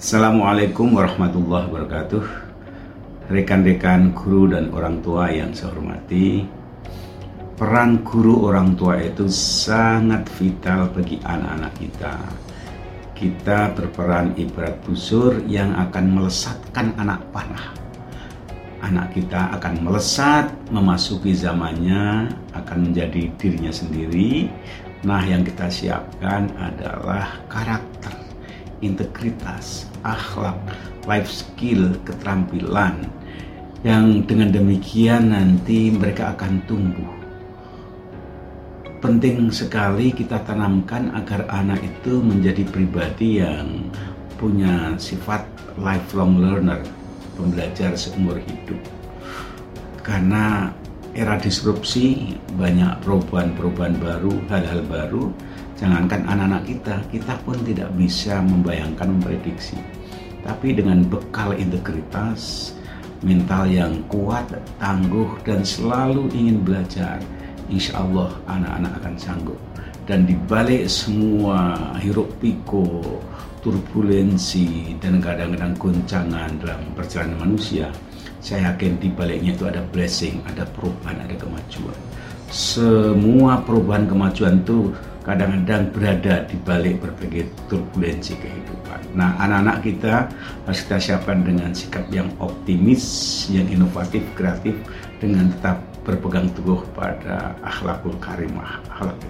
Assalamualaikum warahmatullahi wabarakatuh. Rekan-rekan guru dan orang tua yang saya hormati Peran guru orang tua itu sangat vital bagi anak-anak kita. Kita berperan ibarat busur yang akan melesatkan anak panah. Anak kita akan melesat, memasuki zamannya, akan menjadi dirinya sendiri. Nah yang kita siapkan adalah karakter integritas, akhlak, life skill, keterampilan yang dengan demikian nanti mereka akan tumbuh. Penting sekali kita tanamkan agar anak itu menjadi pribadi yang punya sifat lifelong learner, pembelajar seumur hidup. Karena era disrupsi, banyak perubahan-perubahan baru, hal-hal baru, Jangankan anak-anak kita, kita pun tidak bisa membayangkan, memprediksi. Tapi dengan bekal integritas, mental yang kuat, tangguh, dan selalu ingin belajar, insya Allah anak-anak akan sanggup. Dan dibalik semua hiruk pikuk, turbulensi, dan kadang-kadang goncangan dalam perjalanan manusia, saya yakin di baliknya itu ada blessing, ada perubahan, ada kemajuan. Semua perubahan kemajuan itu kadang-kadang berada di balik berbagai turbulensi kehidupan. Nah, anak-anak kita harus kita siapkan dengan sikap yang optimis, yang inovatif, kreatif, dengan tetap berpegang teguh pada akhlakul karimah, akhlak.